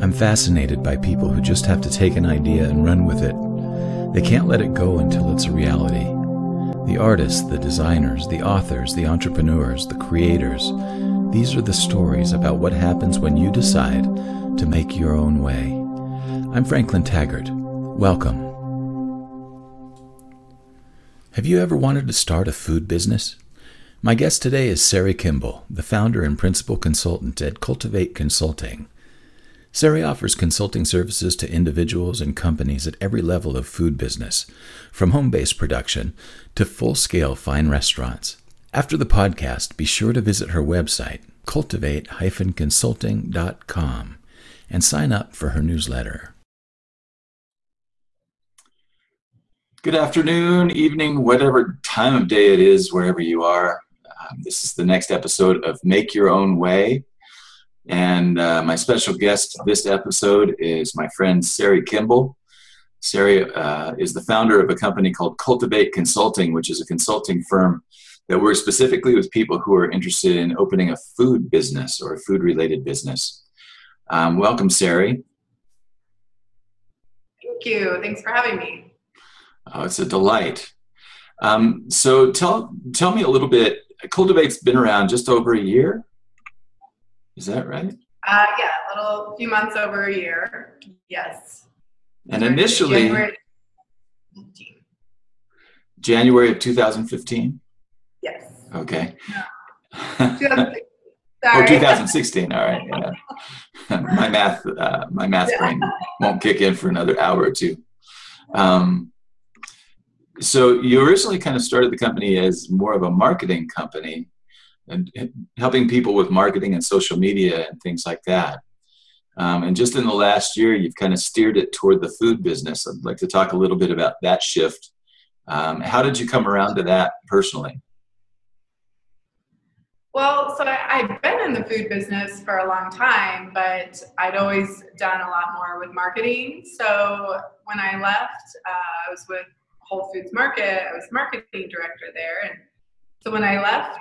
I'm fascinated by people who just have to take an idea and run with it. They can't let it go until it's a reality. The artists, the designers, the authors, the entrepreneurs, the creators, these are the stories about what happens when you decide to make your own way. I'm Franklin Taggart. Welcome. Have you ever wanted to start a food business? My guest today is Sari Kimbell, the founder and principal consultant at Cultivate Consulting. Sari offers consulting services to individuals and companies at every level of food business, from home based production to full scale fine restaurants. After the podcast, be sure to visit her website, cultivate consulting.com, and sign up for her newsletter. Good afternoon, evening, whatever time of day it is, wherever you are. Um, this is the next episode of Make Your Own Way. And uh, my special guest this episode is my friend Sari Kimbell. Sari uh, is the founder of a company called Cultivate Consulting, which is a consulting firm that works specifically with people who are interested in opening a food business or a food related business. Um, welcome, Sari. Thank you. Thanks for having me. Oh, it's a delight. Um, so tell tell me a little bit Cultivate's been around just over a year. Is that right? Uh, yeah, a little few months over a year. Yes. And initially, January, January of 2015. Yes. Okay. oh, 2016. All right. Yeah. my math, uh, my math brain won't kick in for another hour or two. Um, so you originally kind of started the company as more of a marketing company and helping people with marketing and social media and things like that. Um, and just in the last year, you've kind of steered it toward the food business. I'd like to talk a little bit about that shift. Um, how did you come around to that personally? Well, so I, have been in the food business for a long time, but I'd always done a lot more with marketing. So when I left, uh, I was with Whole Foods Market. I was marketing director there, and so when I left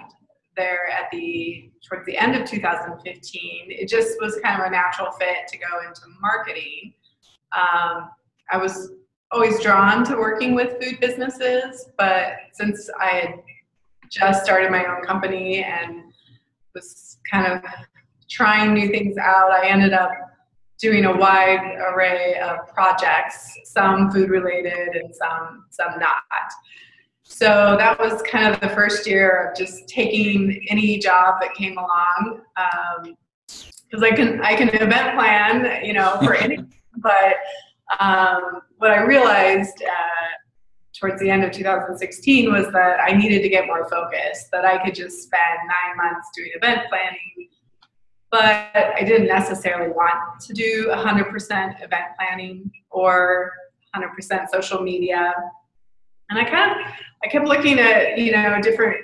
there at the towards the end of 2015, it just was kind of a natural fit to go into marketing. Um, I was always drawn to working with food businesses, but since I had just started my own company and was kind of trying new things out, I ended up doing a wide array of projects, some food related and some some not. So that was kind of the first year of just taking any job that came along. because um, I can I can event plan, you know, for any. but um, what I realized uh, towards the end of 2016 was that I needed to get more focused. That I could just spend nine months doing event planning but I didn't necessarily want to do 100% event planning or 100% social media. And I kind of, I kept looking at, you know, different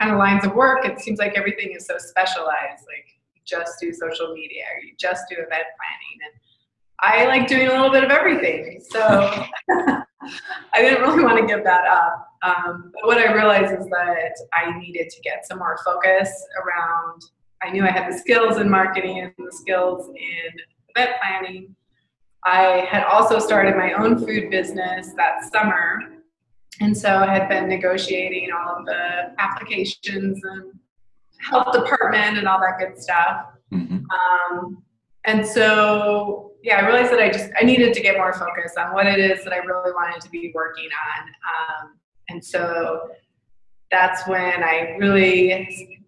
kind of lines of work. It seems like everything is so specialized. Like you just do social media or you just do event planning. And I like doing a little bit of everything. So I didn't really want to give that up. Um, but what I realized is that I needed to get some more focus around I knew I had the skills in marketing and the skills in event planning. I had also started my own food business that summer. And so I had been negotiating all of the applications and health department and all that good stuff. Mm-hmm. Um, and so, yeah, I realized that I just I needed to get more focus on what it is that I really wanted to be working on. Um, and so that's when I really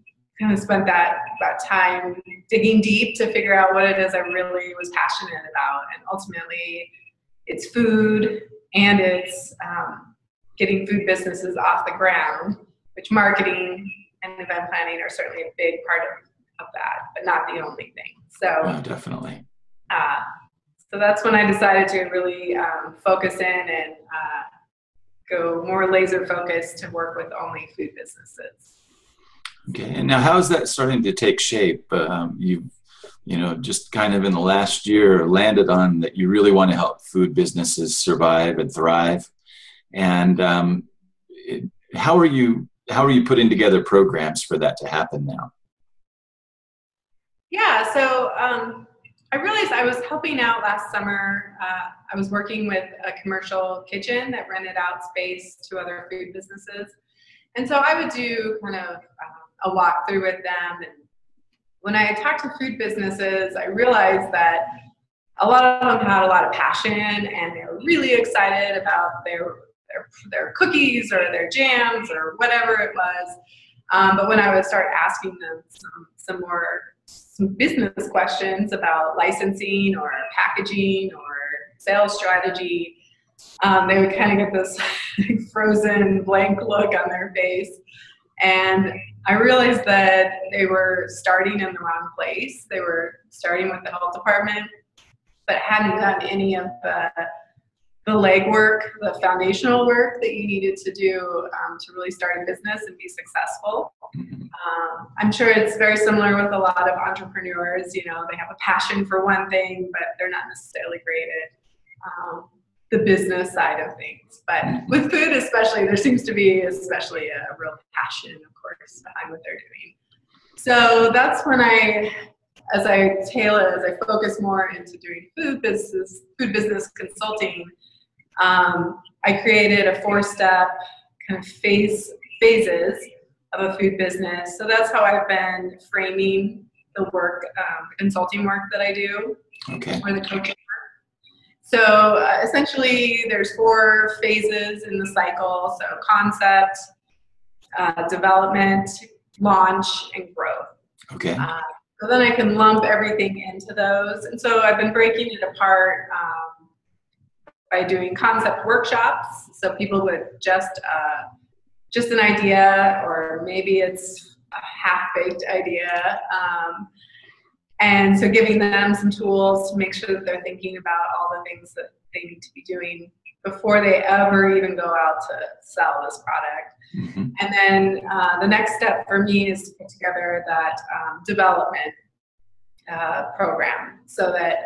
kind of spent that that time digging deep to figure out what it is I really was passionate about, and ultimately, it's food and it's um, getting food businesses off the ground, which marketing and event planning are certainly a big part of, of that, but not the only thing. So no, definitely. Uh, so that's when I decided to really um, focus in and uh, go more laser focused to work with only food businesses. Okay, and now how is that starting to take shape? Um, you, you know, just kind of in the last year landed on that you really want to help food businesses survive and thrive. And um, how are you? How are you putting together programs for that to happen now? Yeah, so um, I realized I was helping out last summer. Uh, I was working with a commercial kitchen that rented out space to other food businesses. And so I would do kind of uh, a walkthrough with them. And when I talked to food businesses, I realized that a lot of them had a lot of passion and they were really excited about their their, their cookies or their jams or whatever it was. Um, but when I would start asking them some, some more some business questions about licensing or packaging or sales strategy, um, they would kind of get this frozen blank look on their face. And I realized that they were starting in the wrong place. They were starting with the health department, but hadn't done any of the the legwork, the foundational work that you needed to do um, to really start a business and be successful. Um, I'm sure it's very similar with a lot of entrepreneurs. You know, they have a passion for one thing, but they're not necessarily great at um, the business side of things. But with food, especially, there seems to be especially a real passion, of course, behind what they're doing. So that's when I as I tailor, as I focus more into doing food business, food business consulting, um, I created a four-step kind of phase phases of a food business. So that's how I've been framing the work, um, the consulting work that I do, okay. or the coaching So uh, essentially, there's four phases in the cycle. So concept, uh, development, launch, and growth. Okay. Uh, so then I can lump everything into those. And so I've been breaking it apart. Um, by doing concept workshops. So people with just uh, just an idea, or maybe it's a half-baked idea, um, and so giving them some tools to make sure that they're thinking about all the things that they need to be doing before they ever even go out to sell this product. Mm-hmm. And then uh, the next step for me is to put together that um, development uh, program so that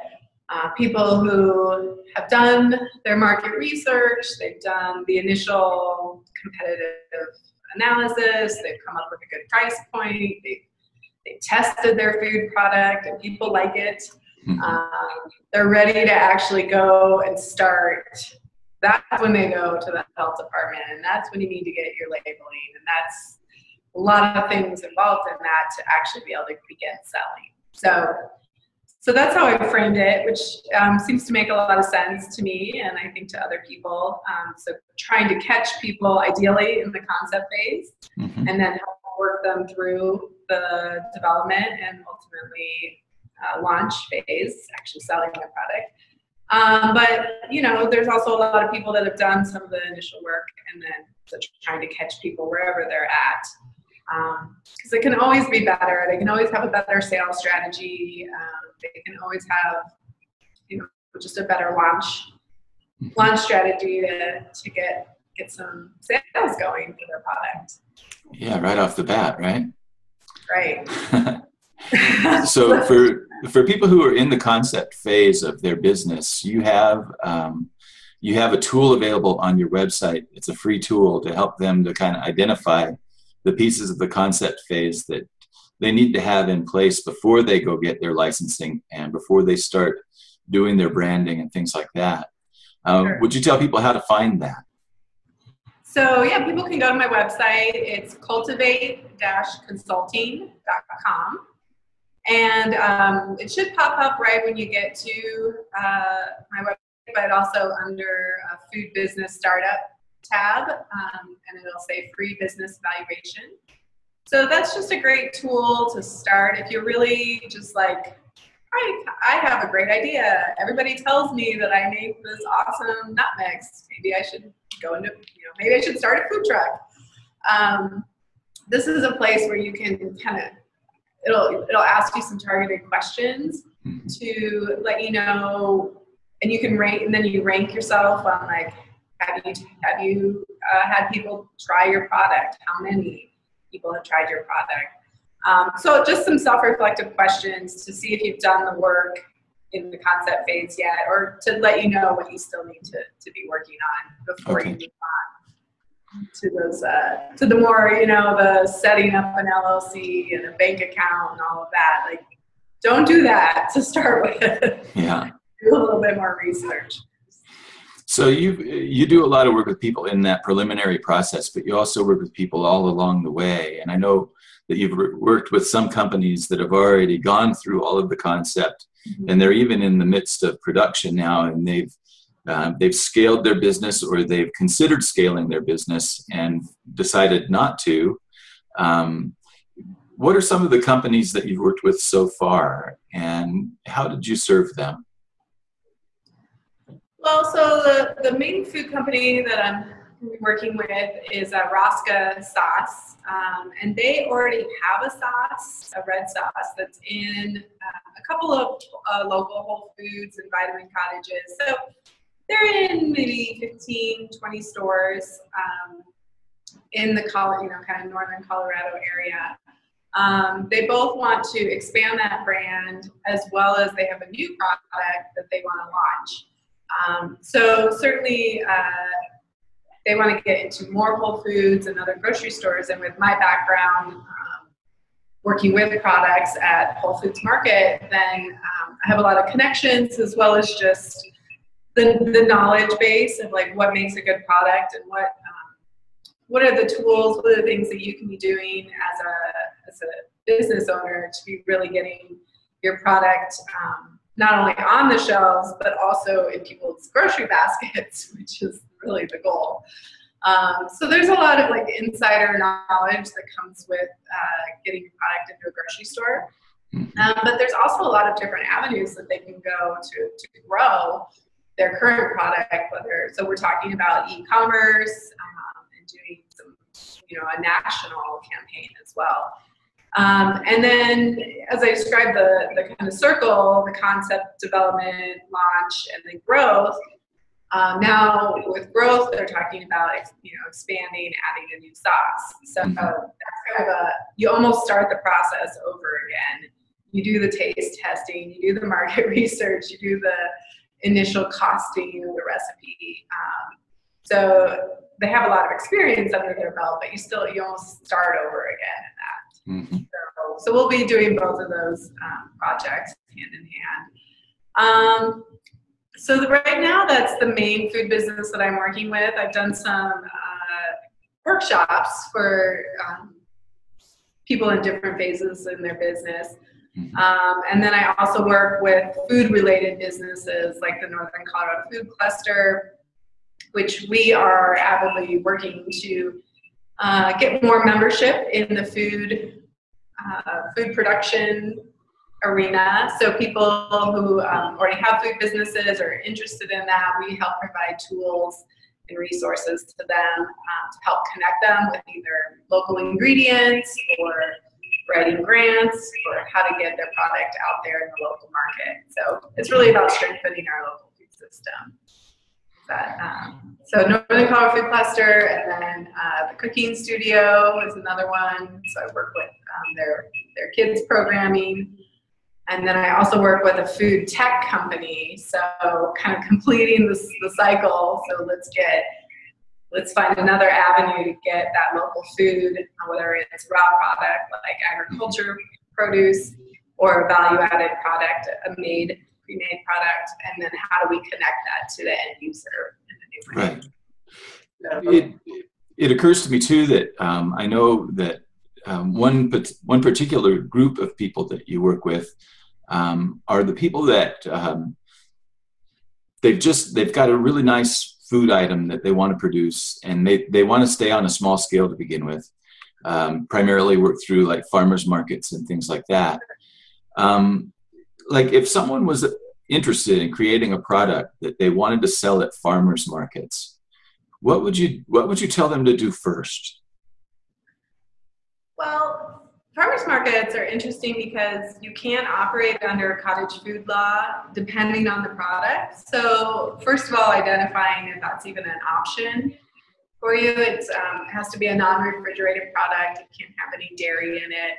uh, people who have done their market research, they've done the initial competitive analysis, they've come up with a good price point, they've, they tested their food product and people like it. Mm-hmm. Um, they're ready to actually go and start. That's when they go to the health department, and that's when you need to get your labeling, and that's a lot of things involved in that to actually be able to begin selling. So so that's how I framed it, which um, seems to make a lot of sense to me and I think to other people. Um, so trying to catch people ideally in the concept phase mm-hmm. and then help work them through the development and ultimately uh, launch phase, actually selling the product. Um, but you know, there's also a lot of people that have done some of the initial work and then so trying to catch people wherever they're at because um, it can always be better. They can always have a better sales strategy. Um, they can always have, you know, just a better launch launch strategy to, to get get some sales going for their product. Yeah, right off the bat, right? Right. so for for people who are in the concept phase of their business, you have um, you have a tool available on your website. It's a free tool to help them to kind of identify the pieces of the concept phase that they need to have in place before they go get their licensing and before they start doing their branding and things like that. Um, sure. Would you tell people how to find that? So yeah, people can go to my website. It's cultivate-consulting.com. And um, it should pop up right when you get to uh, my website, but also under food business startup tab um, and it'll say free business evaluation. So that's just a great tool to start if you're really just like, I, I have a great idea. Everybody tells me that I make this awesome nut mix. Maybe I should go into, you know, maybe I should start a food truck. Um, this is a place where you can kind of, it'll, it'll ask you some targeted questions mm-hmm. to let you know, and you can rank, and then you rank yourself on like, have you have you uh, had people try your product? How many people have tried your product? Um, so just some self-reflective questions to see if you've done the work in the concept phase yet, or to let you know what you still need to, to be working on before okay. you move on to those uh, to the more you know the setting up an LLC and a bank account and all of that. Like don't do that to start with. Yeah. do a little bit more research. So you you do a lot of work with people in that preliminary process, but you also work with people all along the way. And I know that you've worked with some companies that have already gone through all of the concept, mm-hmm. and they're even in the midst of production now, and they've uh, they've scaled their business or they've considered scaling their business and decided not to. Um, what are some of the companies that you've worked with so far, and how did you serve them? Well, so the, the main food company that I'm working with is Rosca sauce, um, and they already have a sauce, a red sauce that's in uh, a couple of uh, local Whole Foods and vitamin cottages. So they're in maybe 15, 20 stores um, in the you know, kind of northern Colorado area. Um, they both want to expand that brand as well as they have a new product that they want to launch. Um, so certainly uh, they want to get into more Whole Foods and other grocery stores. And with my background um, working with products at Whole Foods Market, then um, I have a lot of connections as well as just the, the knowledge base of like what makes a good product and what um, what are the tools, what are the things that you can be doing as a as a business owner to be really getting your product um, not only on the shelves but also in people's grocery baskets, which is really the goal. Um, so there's a lot of like insider knowledge that comes with uh, getting your product into a grocery store. Mm-hmm. Um, but there's also a lot of different avenues that they can go to, to grow their current product, whether so we're talking about e-commerce um, and doing some, you know, a national campaign as well. Um, and then, as I described the, the kind of circle, the concept development, launch, and then growth. Um, now, with growth, they're talking about you know expanding, adding a new sauce. So uh, that's kind of a you almost start the process over again. You do the taste testing, you do the market research, you do the initial costing of the recipe. Um, so they have a lot of experience under their belt, but you still you almost start over again. Mm-hmm. So, so, we'll be doing both of those um, projects hand in hand. Um, so the, right now, that's the main food business that I'm working with. I've done some uh, workshops for um, people in different phases in their business. Mm-hmm. Um, and then I also work with food related businesses like the Northern Colorado Food Cluster, which we are avidly working to uh, get more membership in the food uh, food production arena. So people who um, already have food businesses or are interested in that, we help provide tools and resources to them um, to help connect them with either local ingredients or writing grants or how to get their product out there in the local market. So it's really about strengthening our local food system. But, um, so Northern Colorado Food Cluster, and then uh, the Cooking Studio is another one. So I work with um, their their kids programming, and then I also work with a food tech company. So kind of completing this the cycle. So let's get let's find another avenue to get that local food, whether it's raw product like agriculture produce or a value-added product, a made pre-made product, and then how do we connect that to the end user in a new way? Right. So, it, it occurs to me too that um, I know that um, one one particular group of people that you work with um, are the people that um, they've just they've got a really nice food item that they want to produce and they, they want to stay on a small scale to begin with um, primarily work through like farmers markets and things like that um, like if someone was interested in creating a product that they wanted to sell at farmers markets what would you what would you tell them to do first? Well farmers markets are interesting because you can't operate under cottage food law depending on the product. So first of all identifying if that's even an option for you it um, has to be a non-refrigerated product. It can't have any dairy in it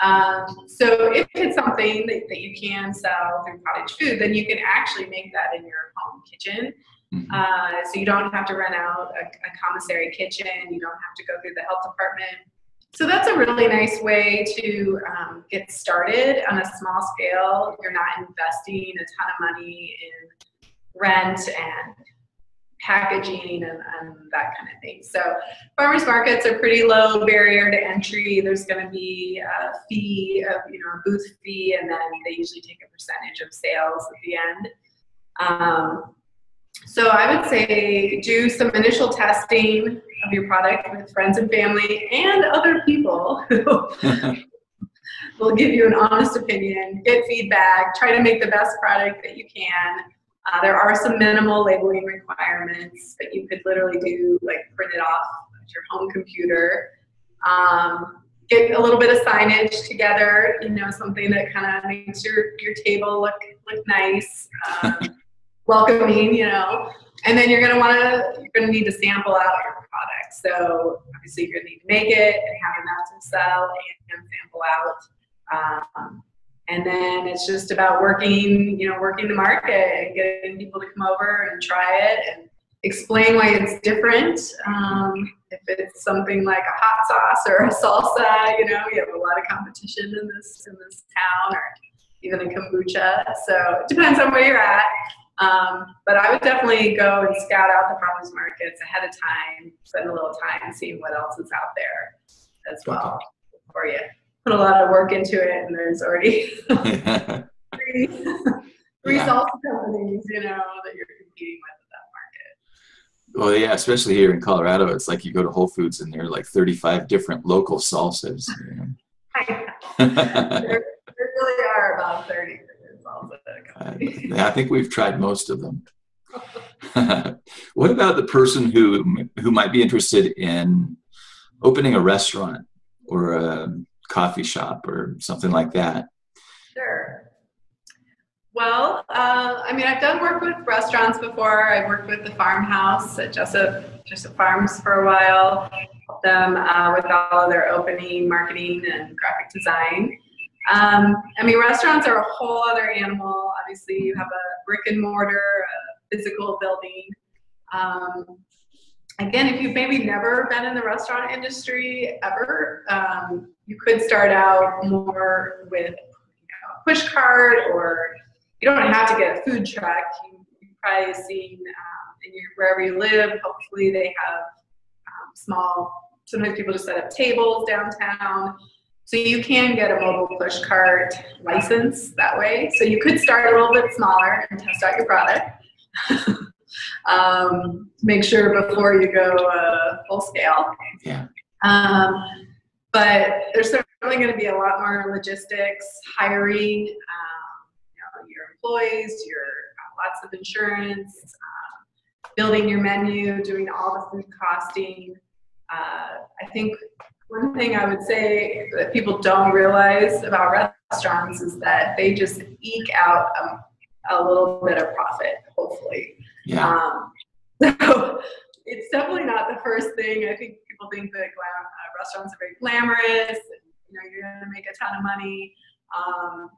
um, so if it's something that, that, you can sell through cottage food, then you can actually make that in your home kitchen. Mm-hmm. Uh, so you don't have to rent out a, a, commissary kitchen. You don't have to go through the health department. so that's a really nice way to um, get started on a small scale. You're not investing a ton of money in rent and packaging and, and, that kind of thing. So farmers markets are pretty low barrier to entry. There's going to be a fee of you know a booth fee, and then they usually take a percentage of sales at the end. Um, so I would say do some initial testing of your product with friends and family and other people who will give you an honest opinion, get feedback, try to make the best product that you can. Uh, there are some minimal labeling requirements but you could literally do, like print it off at your home computer. Um, get a little bit of signage together, you know, something that kind of makes your, your table look look nice. Um, welcoming, you know. And then you're gonna wanna you're gonna need to sample out your product. So obviously you're gonna need to make it and have enough to sell and sample out. Um, and then it's just about working, you know, working the market and getting people to come over and try it and explain why it's different. Um, if it's something like a hot sauce or a salsa, you know, you have a lot of competition in this in this town, or even a kombucha. So it depends on where you're at. Um, but I would definitely go and scout out the farmers markets ahead of time, spend a little time seeing what else is out there as well for you. Put a lot of work into it, and there's already three, three yeah. salsa companies, you know, that you're competing with at that market. Well, yeah, especially here in Colorado, it's like you go to Whole Foods and there are like 35 different local salsas. You know? there, there really are about 30 I think we've tried most of them. what about the person who who might be interested in opening a restaurant or a coffee shop or something like that? Sure. Well, uh, I mean, I've done work with restaurants before. I've worked with the farmhouse at Jessup, Jessup Farms for a while, helped them uh, with all of their opening, marketing, and graphic design. Um, I mean, restaurants are a whole other animal. Obviously, you have a brick and mortar, a physical building. Um, again, if you've maybe never been in the restaurant industry ever, um, you could start out more with you know, a push cart, or you don't have to get a food truck. You, have probably seen um, in your, wherever you live. Hopefully, they have um, small. Sometimes people just set up tables downtown. So you can get a mobile push cart license that way. So you could start a little bit smaller and test out your product. um, make sure before you go uh, full scale. Yeah. Um, but there's certainly going to be a lot more logistics, hiring, um, you know, your employees, your uh, lots of insurance, uh, building your menu, doing all the food costing. Uh, I think one thing I would say that people don't realize about restaurants is that they just eke out a, a little bit of profit, hopefully. Yeah. Um, so it's definitely not the first thing. I think people think that glam- uh, restaurants are very glamorous. And, you know, you're going to make a ton of money. Um,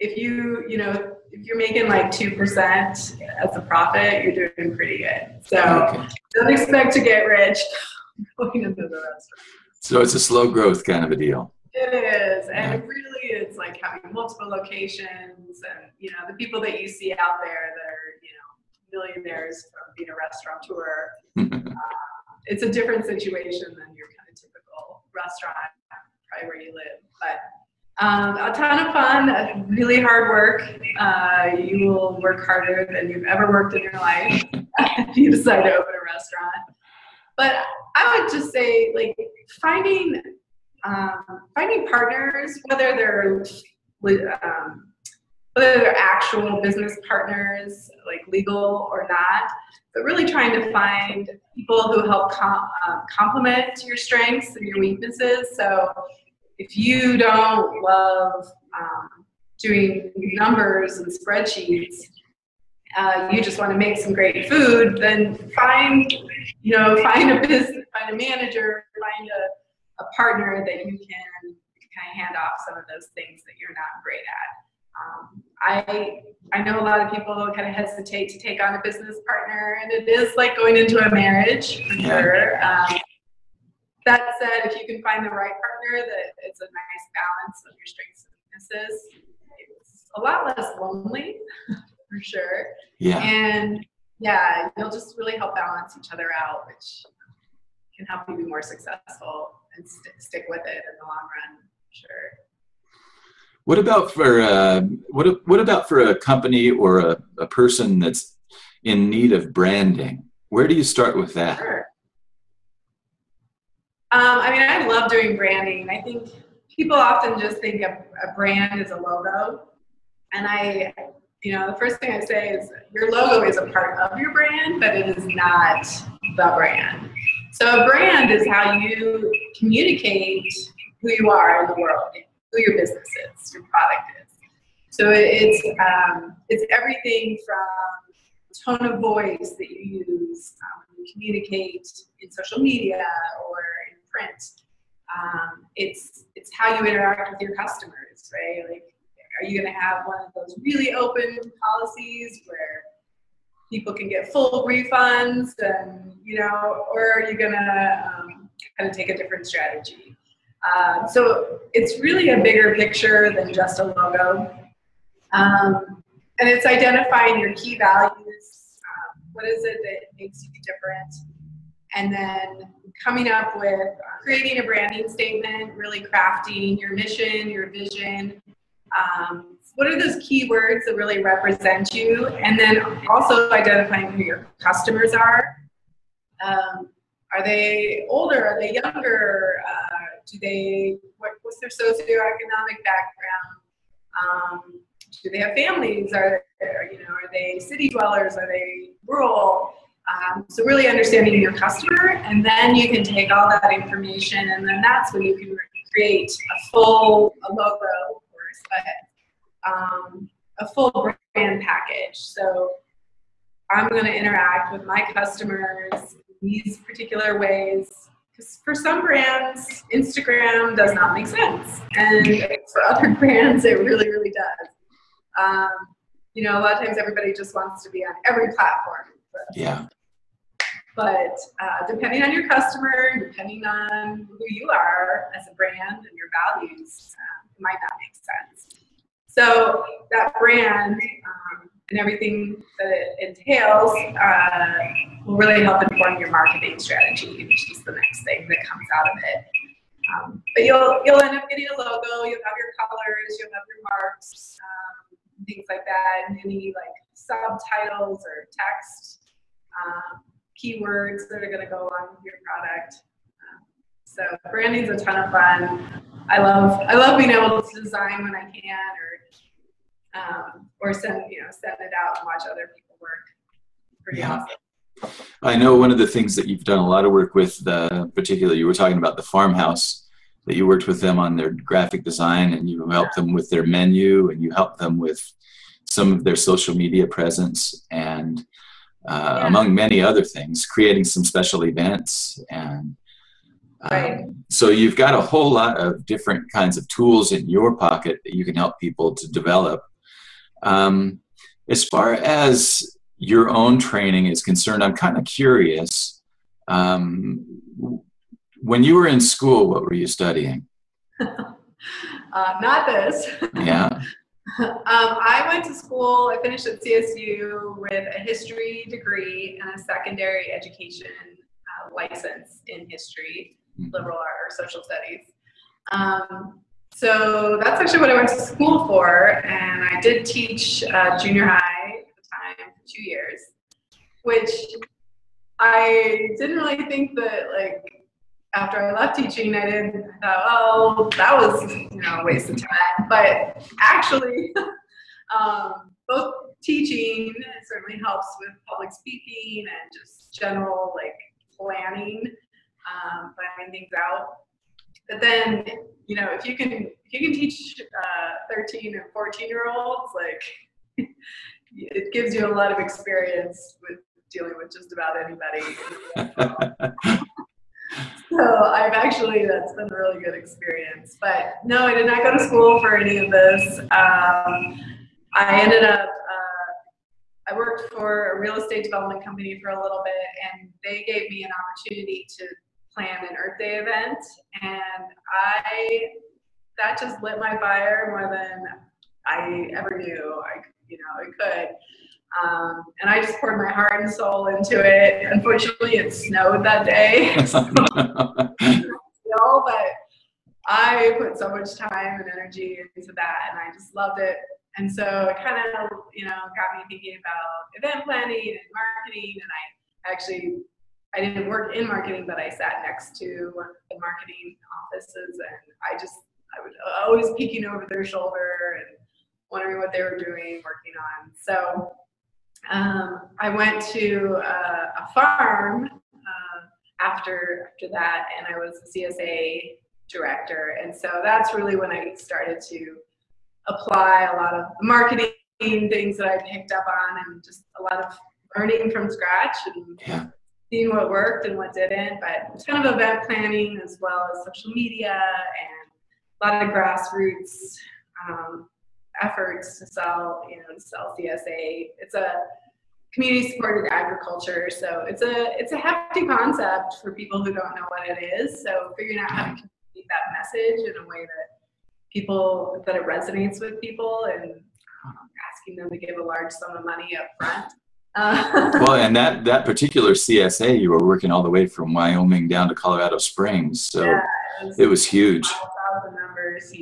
if you, you know, if you're making like two percent as a profit, you're doing pretty good. So okay. don't expect to get rich going into the restaurant. So it's a slow growth kind of a deal. It is, and it really is like having multiple locations, and you know the people that you see out there that are you know millionaires from being a restaurateur. uh, it's a different situation than your kind of typical restaurant, probably where you live, but. Um, a ton of fun, really hard work. Uh, you will work harder than you've ever worked in your life if you decide to open a restaurant. But I would just say, like, finding um, finding partners, whether they're um, whether they're actual business partners, like legal or not, but really trying to find people who help com- um, complement your strengths and your weaknesses. So if you don't love um, doing numbers and spreadsheets, uh, you just want to make some great food, then find, you know, find a business, find a manager, find a, a partner that you can kind of hand off some of those things that you're not great at. Um, I I know a lot of people kind of hesitate to take on a business partner, and it is like going into a marriage for sure. Um, that said, if you can find the right partner that it's a nice balance of your strengths and weaknesses, it's a lot less lonely for sure. Yeah. And yeah, you'll just really help balance each other out, which can help you be more successful and st- stick with it in the long run. Sure. What about for uh, what what about for a company or a, a person that's in need of branding? Where do you start with that? Sure. Um, I mean, I love doing branding. I think people often just think a, a brand is a logo, and I, you know, the first thing I say is your logo is a part of your brand, but it is not the brand. So a brand is how you communicate who you are in the world, who your business is, your product is. So it's um, it's everything from tone of voice that you use um, when you communicate in social media or in print. Um, it's it's how you interact with your customers, right? Like, are you going to have one of those really open policies where people can get full refunds, and you know, or are you going to um, kind of take a different strategy? Um, so it's really a bigger picture than just a logo. Um, and it's identifying your key values. Um, what is it that makes you different? And then coming up with uh, creating a branding statement, really crafting your mission, your vision. Um, what are those key words that really represent you? And then also identifying who your customers are. Um, are they older? Are they younger? Uh, do they what, what's their socioeconomic background? Um, do they have families? Are you know are they city dwellers? Are they rural? Um, so really understanding your customer, and then you can take all that information, and then that's when you can create a full a logo, of course, but um, a full brand package. So I'm going to interact with my customers in these particular ways for some brands, Instagram does not make sense. And for other brands, it really, really does. Um, you know, a lot of times everybody just wants to be on every platform. But, yeah. But uh, depending on your customer, depending on who you are as a brand and your values, uh, it might not make sense. So that brand um, and everything that it entails uh, will really help inform your marketing strategy, which is the next thing that comes out of it. Um, but you'll you'll end up getting a logo. You'll have your colors. You'll have your marks, um, things like that, and any like subtitles or text um, keywords that are going to go along with your product. Um, so branding's a ton of fun. I love I love being able to design when I can, or um, or send you know send it out and watch other people work. Pretty yeah. awesome. I know one of the things that you've done a lot of work with, uh, particularly you were talking about the farmhouse that you worked with them on their graphic design and you helped them with their menu and you helped them with some of their social media presence and uh, yeah. among many other things, creating some special events and um, right. so you've got a whole lot of different kinds of tools in your pocket that you can help people to develop um, as far as your own training is concerned, I'm kind of curious. Um, when you were in school, what were you studying? uh, not this. Yeah. um, I went to school, I finished at CSU with a history degree and a secondary education uh, license in history, mm-hmm. liberal art or social studies. Um, so that's actually what I went to school for, and I did teach uh, junior high at the time for two years, which I didn't really think that like after I left teaching, I didn't thought, oh, that was you know a waste of time. But actually, um, both teaching certainly helps with public speaking and just general like planning, um, planning things out. But then, you know, if you can if you can teach uh, 13 and 14 year olds, like it gives you a lot of experience with dealing with just about anybody. so I've actually that's been a really good experience. But no, I did not go to school for any of this. Um, I ended up. Uh, I worked for a real estate development company for a little bit, and they gave me an opportunity to plan an Earth Day event, and I that just lit my fire more than I ever knew I you know it could. Um, and I just poured my heart and soul into it. Unfortunately, it snowed that day, so, but I put so much time and energy into that, and I just loved it. And so it kind of, you know, got me thinking about event planning and marketing. And I actually, I didn't work in marketing, but I sat next to the marketing offices, and I just, I was always peeking over their shoulder and wondering what they were doing, working on. So um, I went to a, a farm uh, after after that, and I was a CSA director, and so that's really when I started to apply a lot of the marketing things that I picked up on, and just a lot of learning from scratch and yeah. Seeing what worked and what didn't. But it's kind of event planning as well as social media and a lot of grassroots um, efforts to sell, you know, sell CSA. It's a community supported agriculture, so it's a it's a hefty concept for people who don't know what it is. So figuring out how to communicate that message in a way that people that it resonates with people and um, asking them to give a large sum of money up front. Uh, well, and that that particular CSA, you were working all the way from Wyoming down to Colorado Springs, so yeah, it, was it was huge. Five thousand members,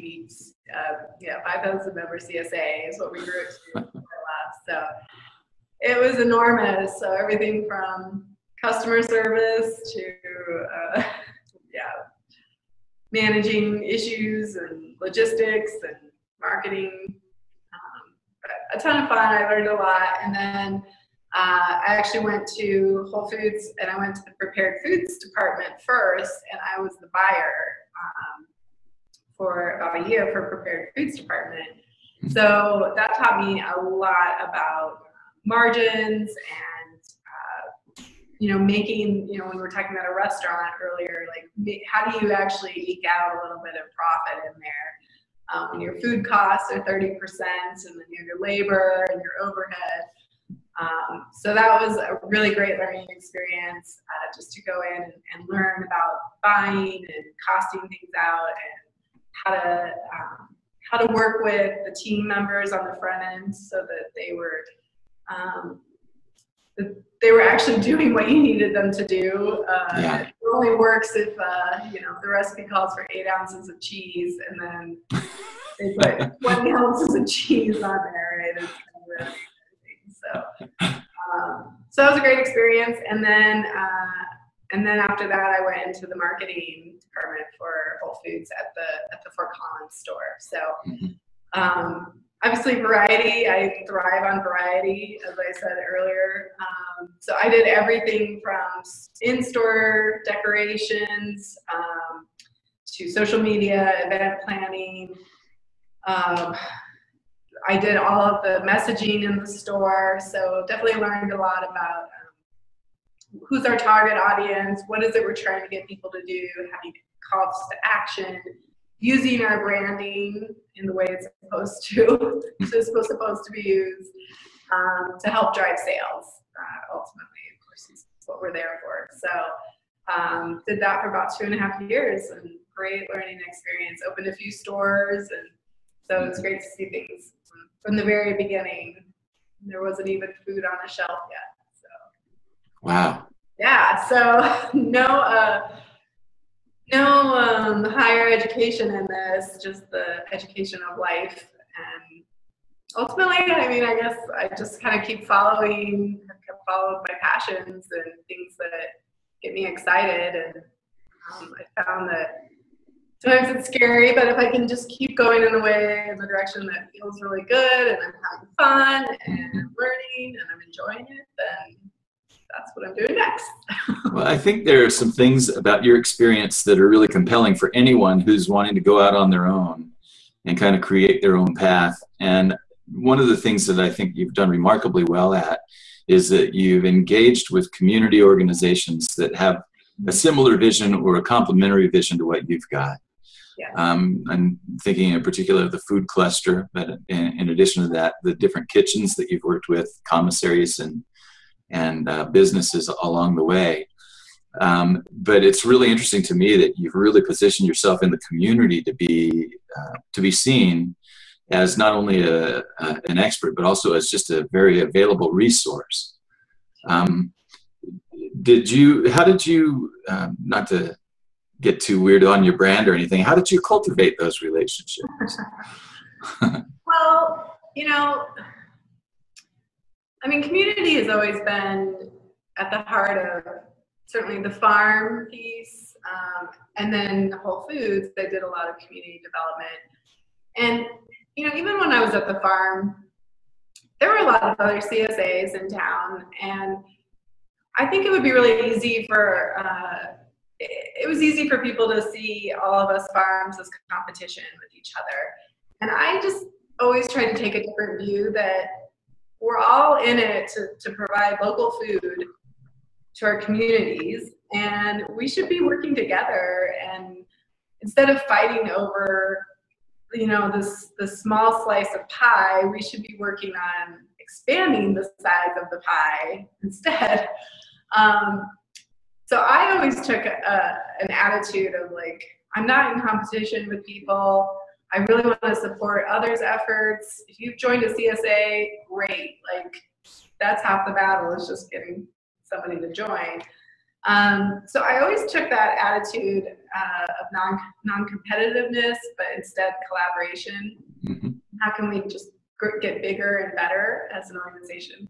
uh, yeah, five thousand member CSA is what we grew it to last. So it was enormous. So everything from customer service to uh, yeah, managing issues and logistics and marketing. Um, a ton of fun. I learned a lot, and then. Uh, I actually went to Whole Foods and I went to the prepared foods department first, and I was the buyer. Um, for about a year for prepared foods department. So that taught me a lot about margins and uh, you know making you know when we were talking about a restaurant earlier like how do you actually eke out a little bit of profit in there um, when your food costs are 30% and then your labor and your overhead um, so that was a really great learning experience uh, just to go in and, and, learn about buying and costing things out and how to um, how to work with the team members on the front end so that they were um, they were actually doing what you needed them to do. Uh, yeah. It only works if uh, you know the recipe calls for eight ounces of cheese, and then they put twenty ounces of cheese on there. It is kind of so. Um, so that was a great experience, and then uh, and then after that, I went into the marketing department for Whole Foods at the at the Fort Collins store. So mm-hmm. um, obviously variety. I thrive on variety, as I said earlier. Um, so I did everything from in-store decorations um, to social media, event planning. Um, I did all of the messaging in the store, so definitely learned a lot about who's our target audience, what is it we're trying to get people to do, having calls to action, using our branding in the way it's supposed to, so it's supposed, supposed to be used um, to help drive sales. Uh, ultimately, of course, is what we're there for. So um, did that for about two and a half years and great learning experience. Opened a few stores and so it's great to see things from the very beginning. There wasn't even food on the shelf yet. Wow. Yeah. So no, uh, no um, higher education in this, just the education of life. And ultimately, I mean, I guess I just kind of keep following, have kept following my passions and things that get me excited. And um, I found that sometimes it's scary, but if I can just keep going in a way, in the direction that feels really good, and I'm having fun and I'm learning and I'm enjoying it, then that's what I'm doing next. well, I think there are some things about your experience that are really compelling for anyone who's wanting to go out on their own and kind of create their own path. And one of the things that I think you've done remarkably well at is that you've engaged with community organizations that have a similar vision or a complementary vision to what you've got. Um, I'm thinking in particular of the food cluster, but in, in, addition to that, the different kitchens that you've worked with, commissaries and and uh, businesses along the way. Um, but it's really interesting to me that you've really positioned yourself in the community to be uh, to be seen as not only a, a, an expert but also as just a very available resource. Um, did you? How did you? Um, not to get too weird on your brand or anything. How did you cultivate those relationships? well, you know, I mean, community has always been at the heart of certainly the farm piece, um, and then Whole Foods. They did a lot of community development, and you know, even when I was at the farm, there were a lot of other CSAs in town, and I think it would be really easy for. Uh, it was easy for people to see all of us farms as competition with each other. And I just always try to take a different view that we're all in it to, to provide local food to our communities and we should be working together and instead of fighting over you know this the small slice of pie we should be working on expanding the size of the pie instead um, so I always took a, an attitude of like, I'm not in competition with people. I really want to support others' efforts. If you've joined a CSA, great. Like, that's half the battle is just getting somebody to join. Um, so I always took that attitude uh, of non non competitiveness, but instead collaboration. Mm-hmm. How can we just get bigger and better as an organization?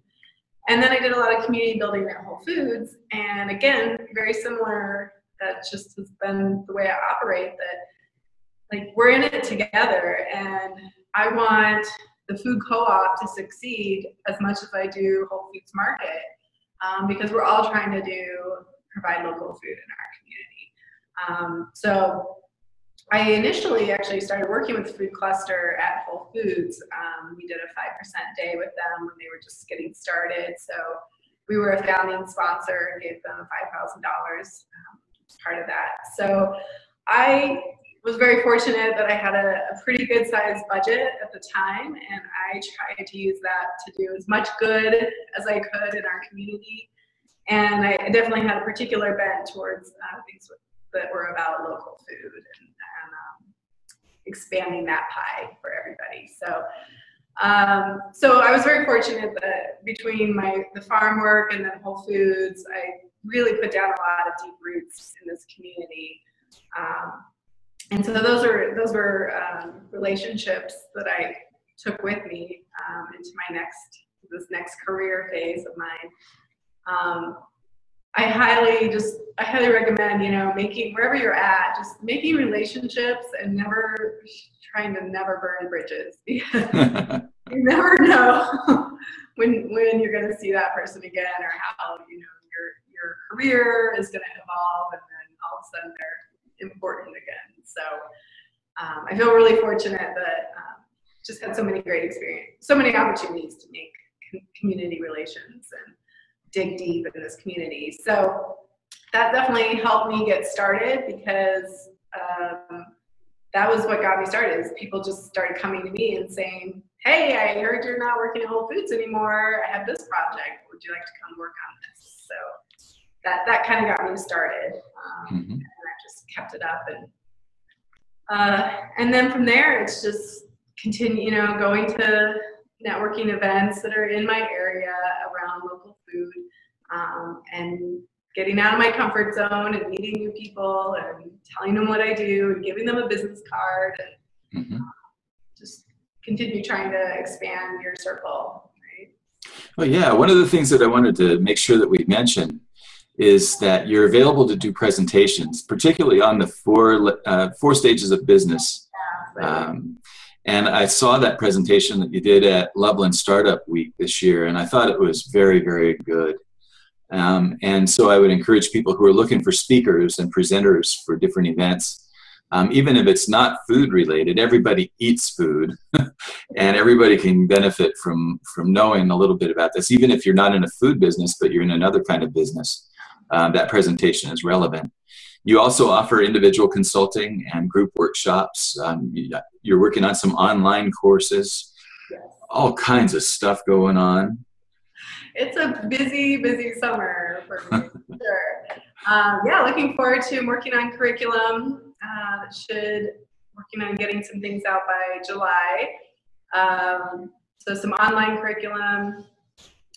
And then I did a lot of community building at Whole Foods. And again, very similar, that just has been the way I operate that like we're in it together and I want the food co-op to succeed as much as I do Whole Foods Market um, because we're all trying to do provide local food in our community. Um, so I initially actually started working with Food Cluster at Whole Foods. Um, we did a 5% day with them when they were just getting started. So we were a founding sponsor and gave them $5,000 um, part of that. So I was very fortunate that I had a, a pretty good sized budget at the time, and I tried to use that to do as much good as I could in our community. And I definitely had a particular bent towards uh, things that were about local food and expanding that pie for everybody. So, um, so I was very fortunate that between my the farm work and then Whole Foods, I really put down a lot of deep roots in this community. Um, and so those are those were um, relationships that I took with me um, into my next this next career phase of mine. I highly just I highly recommend you know making wherever you're at just making relationships and never trying to never burn bridges because you never know when when you're going to see that person again or how you know your your career is going to evolve and then all of a sudden they're important again. So um, I feel really fortunate that um, just had so many great experience, so many opportunities to make community relations and dig deep in this community. So that definitely helped me get started because um, that was what got me started. Is people just started coming to me and saying, "Hey, I heard you're not working at Whole Foods anymore. I have this project. Would you like to come work on this?" So that that kind of got me started, um, mm-hmm. and I just kept it up and. Uh, and then from there, it's just continue, you know, going to networking events that are in my area around local food um, and getting out of my comfort zone and meeting new people and telling them what I do and giving them a business card and mm-hmm. just continue trying to expand your circle. Right? Well, yeah. One of the things that I wanted to make sure that we mention is that you're available to do presentations, particularly on the four uh, four stages of business. Yeah, right. um, and I saw that presentation that you did at Loveland Startup Week this year, and I thought it was very, very good. Um, and so I would encourage people who are looking for speakers and presenters for different events, um, even if it's not food related, everybody eats food, and everybody can benefit from from knowing a little bit about this. Even if you're not in a food business, but you're in another kind of business, um, that presentation is relevant. You also offer individual consulting and group workshops. Um, you're working on some online courses, all kinds of stuff going on. It's a busy, busy summer for me, sure. Um, yeah, looking forward to working on curriculum. Uh, should working on getting some things out by July. Um, so some online curriculum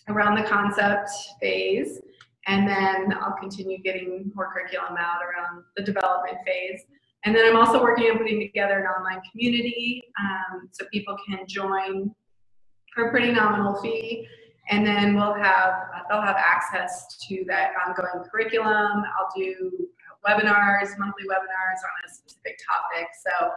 around the concept phase, and then I'll continue getting more curriculum out around the development phase. And then I'm also working on putting together an online community um, so people can join for a pretty nominal fee. And then we'll have, they'll have access to that ongoing curriculum. I'll do webinars, monthly webinars on a specific topic. So,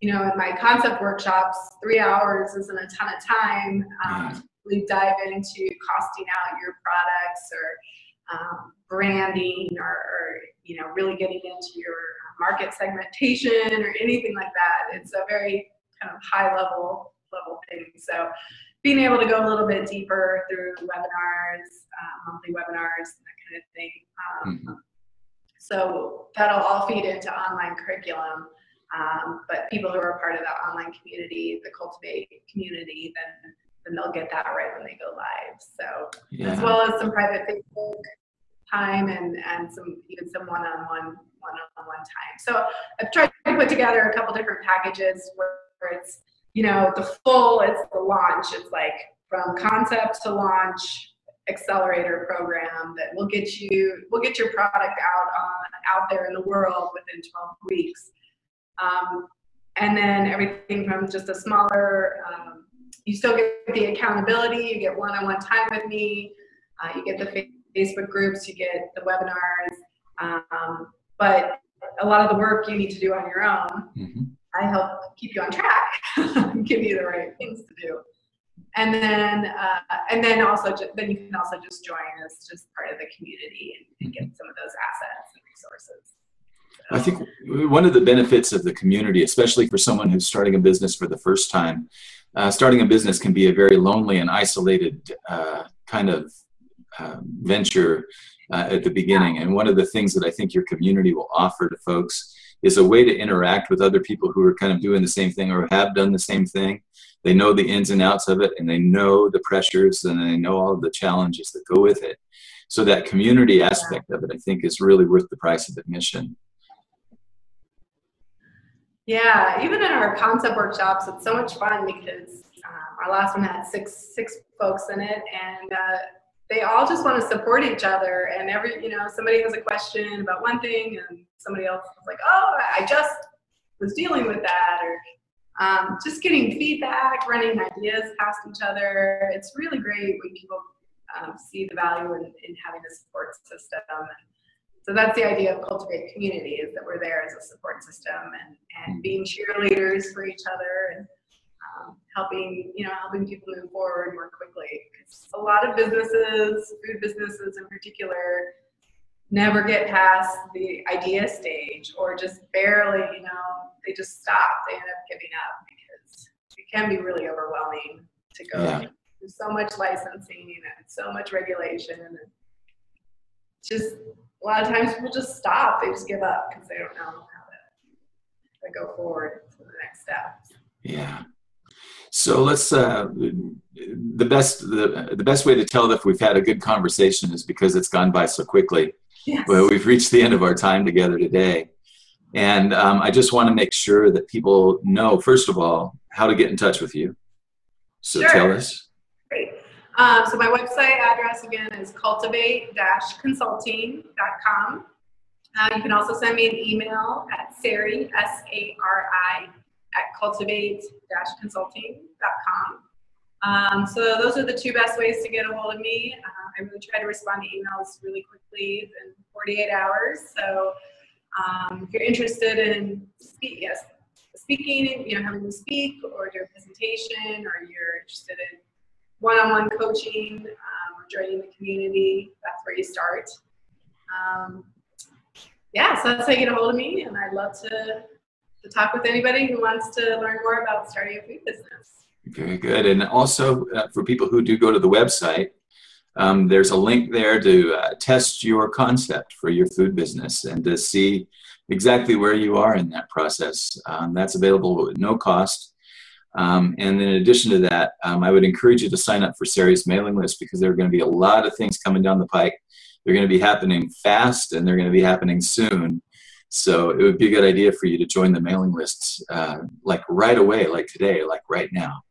you know, in my concept workshops, three hours isn't a ton of time. Um, we dive into costing out your products or um, branding or, or, you know, really getting into your market segmentation or anything like that. It's a very kind of high level level thing. So being able to go a little bit deeper through webinars, uh, monthly webinars, and that kind of thing. Um, mm-hmm. So that'll all feed into online curriculum. Um, but people who are part of that online community, the Cultivate community, then then they'll get that right when they go live. So yeah. as well as some private Facebook time and and some even some one-on-one one-on-one time. So I've tried to put together a couple different packages where, where it's you know the full it's the launch. It's like from concept to launch accelerator program that will get you will get your product out on out there in the world within 12 weeks. Um, and then everything from just a smaller um, you still get the accountability you get one-on-one time with me uh, you get the facebook groups you get the webinars um, but a lot of the work you need to do on your own. Mm-hmm. I help keep you on track, give you the right things to do, and then uh, and then also ju- then you can also just join as just part of the community and, and get some of those assets and resources. I think one of the benefits of the community, especially for someone who's starting a business for the first time, uh, starting a business can be a very lonely and isolated uh, kind of uh, venture uh, at the beginning. And one of the things that I think your community will offer to folks is a way to interact with other people who are kind of doing the same thing or have done the same thing. They know the ins and outs of it and they know the pressures and they know all the challenges that go with it. So that community aspect of it, I think, is really worth the price of admission. Yeah, even in our concept workshops, it's so much fun because uh, our last one had six six folks in it, and uh, they all just want to support each other and every you know somebody has a question about one thing and somebody else is like oh i just was dealing with that or um, just getting feedback running ideas past each other. It's really great when people um, see the value in, in having a support system. And so that's the idea of cultivate community is that we're there as a support system and, and being cheerleaders for each other and um, helping you know helping people move forward more quickly. Because a lot of businesses, food businesses in particular, never get past the idea stage or just barely you know they just stop. They end up giving up because it can be really overwhelming to go yeah. through so much licensing and so much regulation and just a lot of times people just stop. They just give up because they don't know how to, to go forward to the next step. Yeah. So let's. Uh, the best the, the best way to tell if we've had a good conversation is because it's gone by so quickly. Yes. Well, we've reached the end of our time together today, and um, I just want to make sure that people know first of all how to get in touch with you. So sure. tell us. Great. Um, so my website address again is cultivate-consulting.com. Uh, you can also send me an email at Sari, S-A-R-I, at cultivate-consulting.com. Um, so those are the two best ways to get a hold of me. Uh, I really try to respond to emails really quickly in 48 hours. So um, if you're interested in yes, speaking, you know, having me speak or do a presentation, or you're interested in one-on-one coaching um, or joining the community, that's where you start. Um, yeah, so that's how you get a hold of me, and I'd love to to talk with anybody who wants to learn more about starting a food business. Very good. And also uh, for people who do go to the website, um, there's a link there to uh, test your concept for your food business and to see exactly where you are in that process. Um, that's available at no cost. Um, and in addition to that, um, I would encourage you to sign up for Sari's mailing list because there are going to be a lot of things coming down the pike. They're going to be happening fast and they're going to be happening soon. So it would be a good idea for you to join the mailing lists uh, like right away, like today, like right now.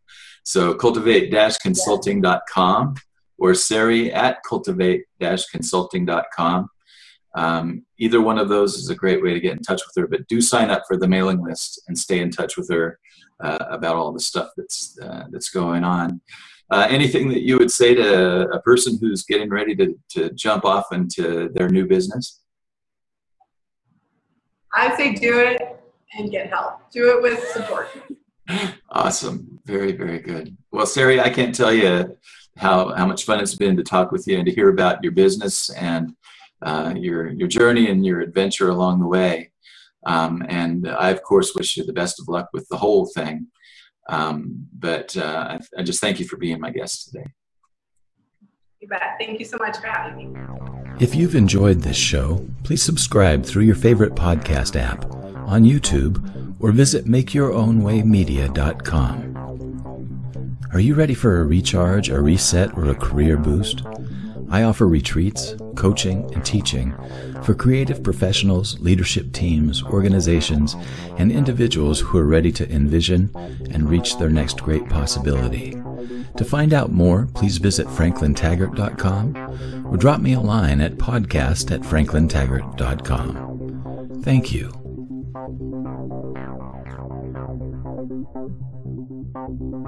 So cultivate-consulting.com or Sari at cultivate-consulting.com. Um, either one of those is a great way to get in touch with her, but do sign up for the mailing list and stay in touch with her uh, about all the stuff that's uh, that's going on. Uh, anything that you would say to a person who's getting ready to, to jump off into their new business? I say do it and get help. Do it with support. Awesome. Very, very good. Well, Sari, I can't tell you how, how much fun it's been to talk with you and to hear about your business and uh, your, your journey and your adventure along the way. Um, and I, of course, wish you the best of luck with the whole thing. Um, but uh, I, I just thank you for being my guest today. You bet. Thank you so much for having me. If you've enjoyed this show, please subscribe through your favorite podcast app, on YouTube, or visit MakeYourOwnWayMedia.com. Are you ready for a recharge, a reset, or a career boost? I offer retreats, coaching, and teaching for creative professionals, leadership teams, organizations, and individuals who are ready to envision and reach their next great possibility. To find out more, please visit franklintaggart.com or drop me a line at podcast at franklintaggart.com. Thank you. Thank you.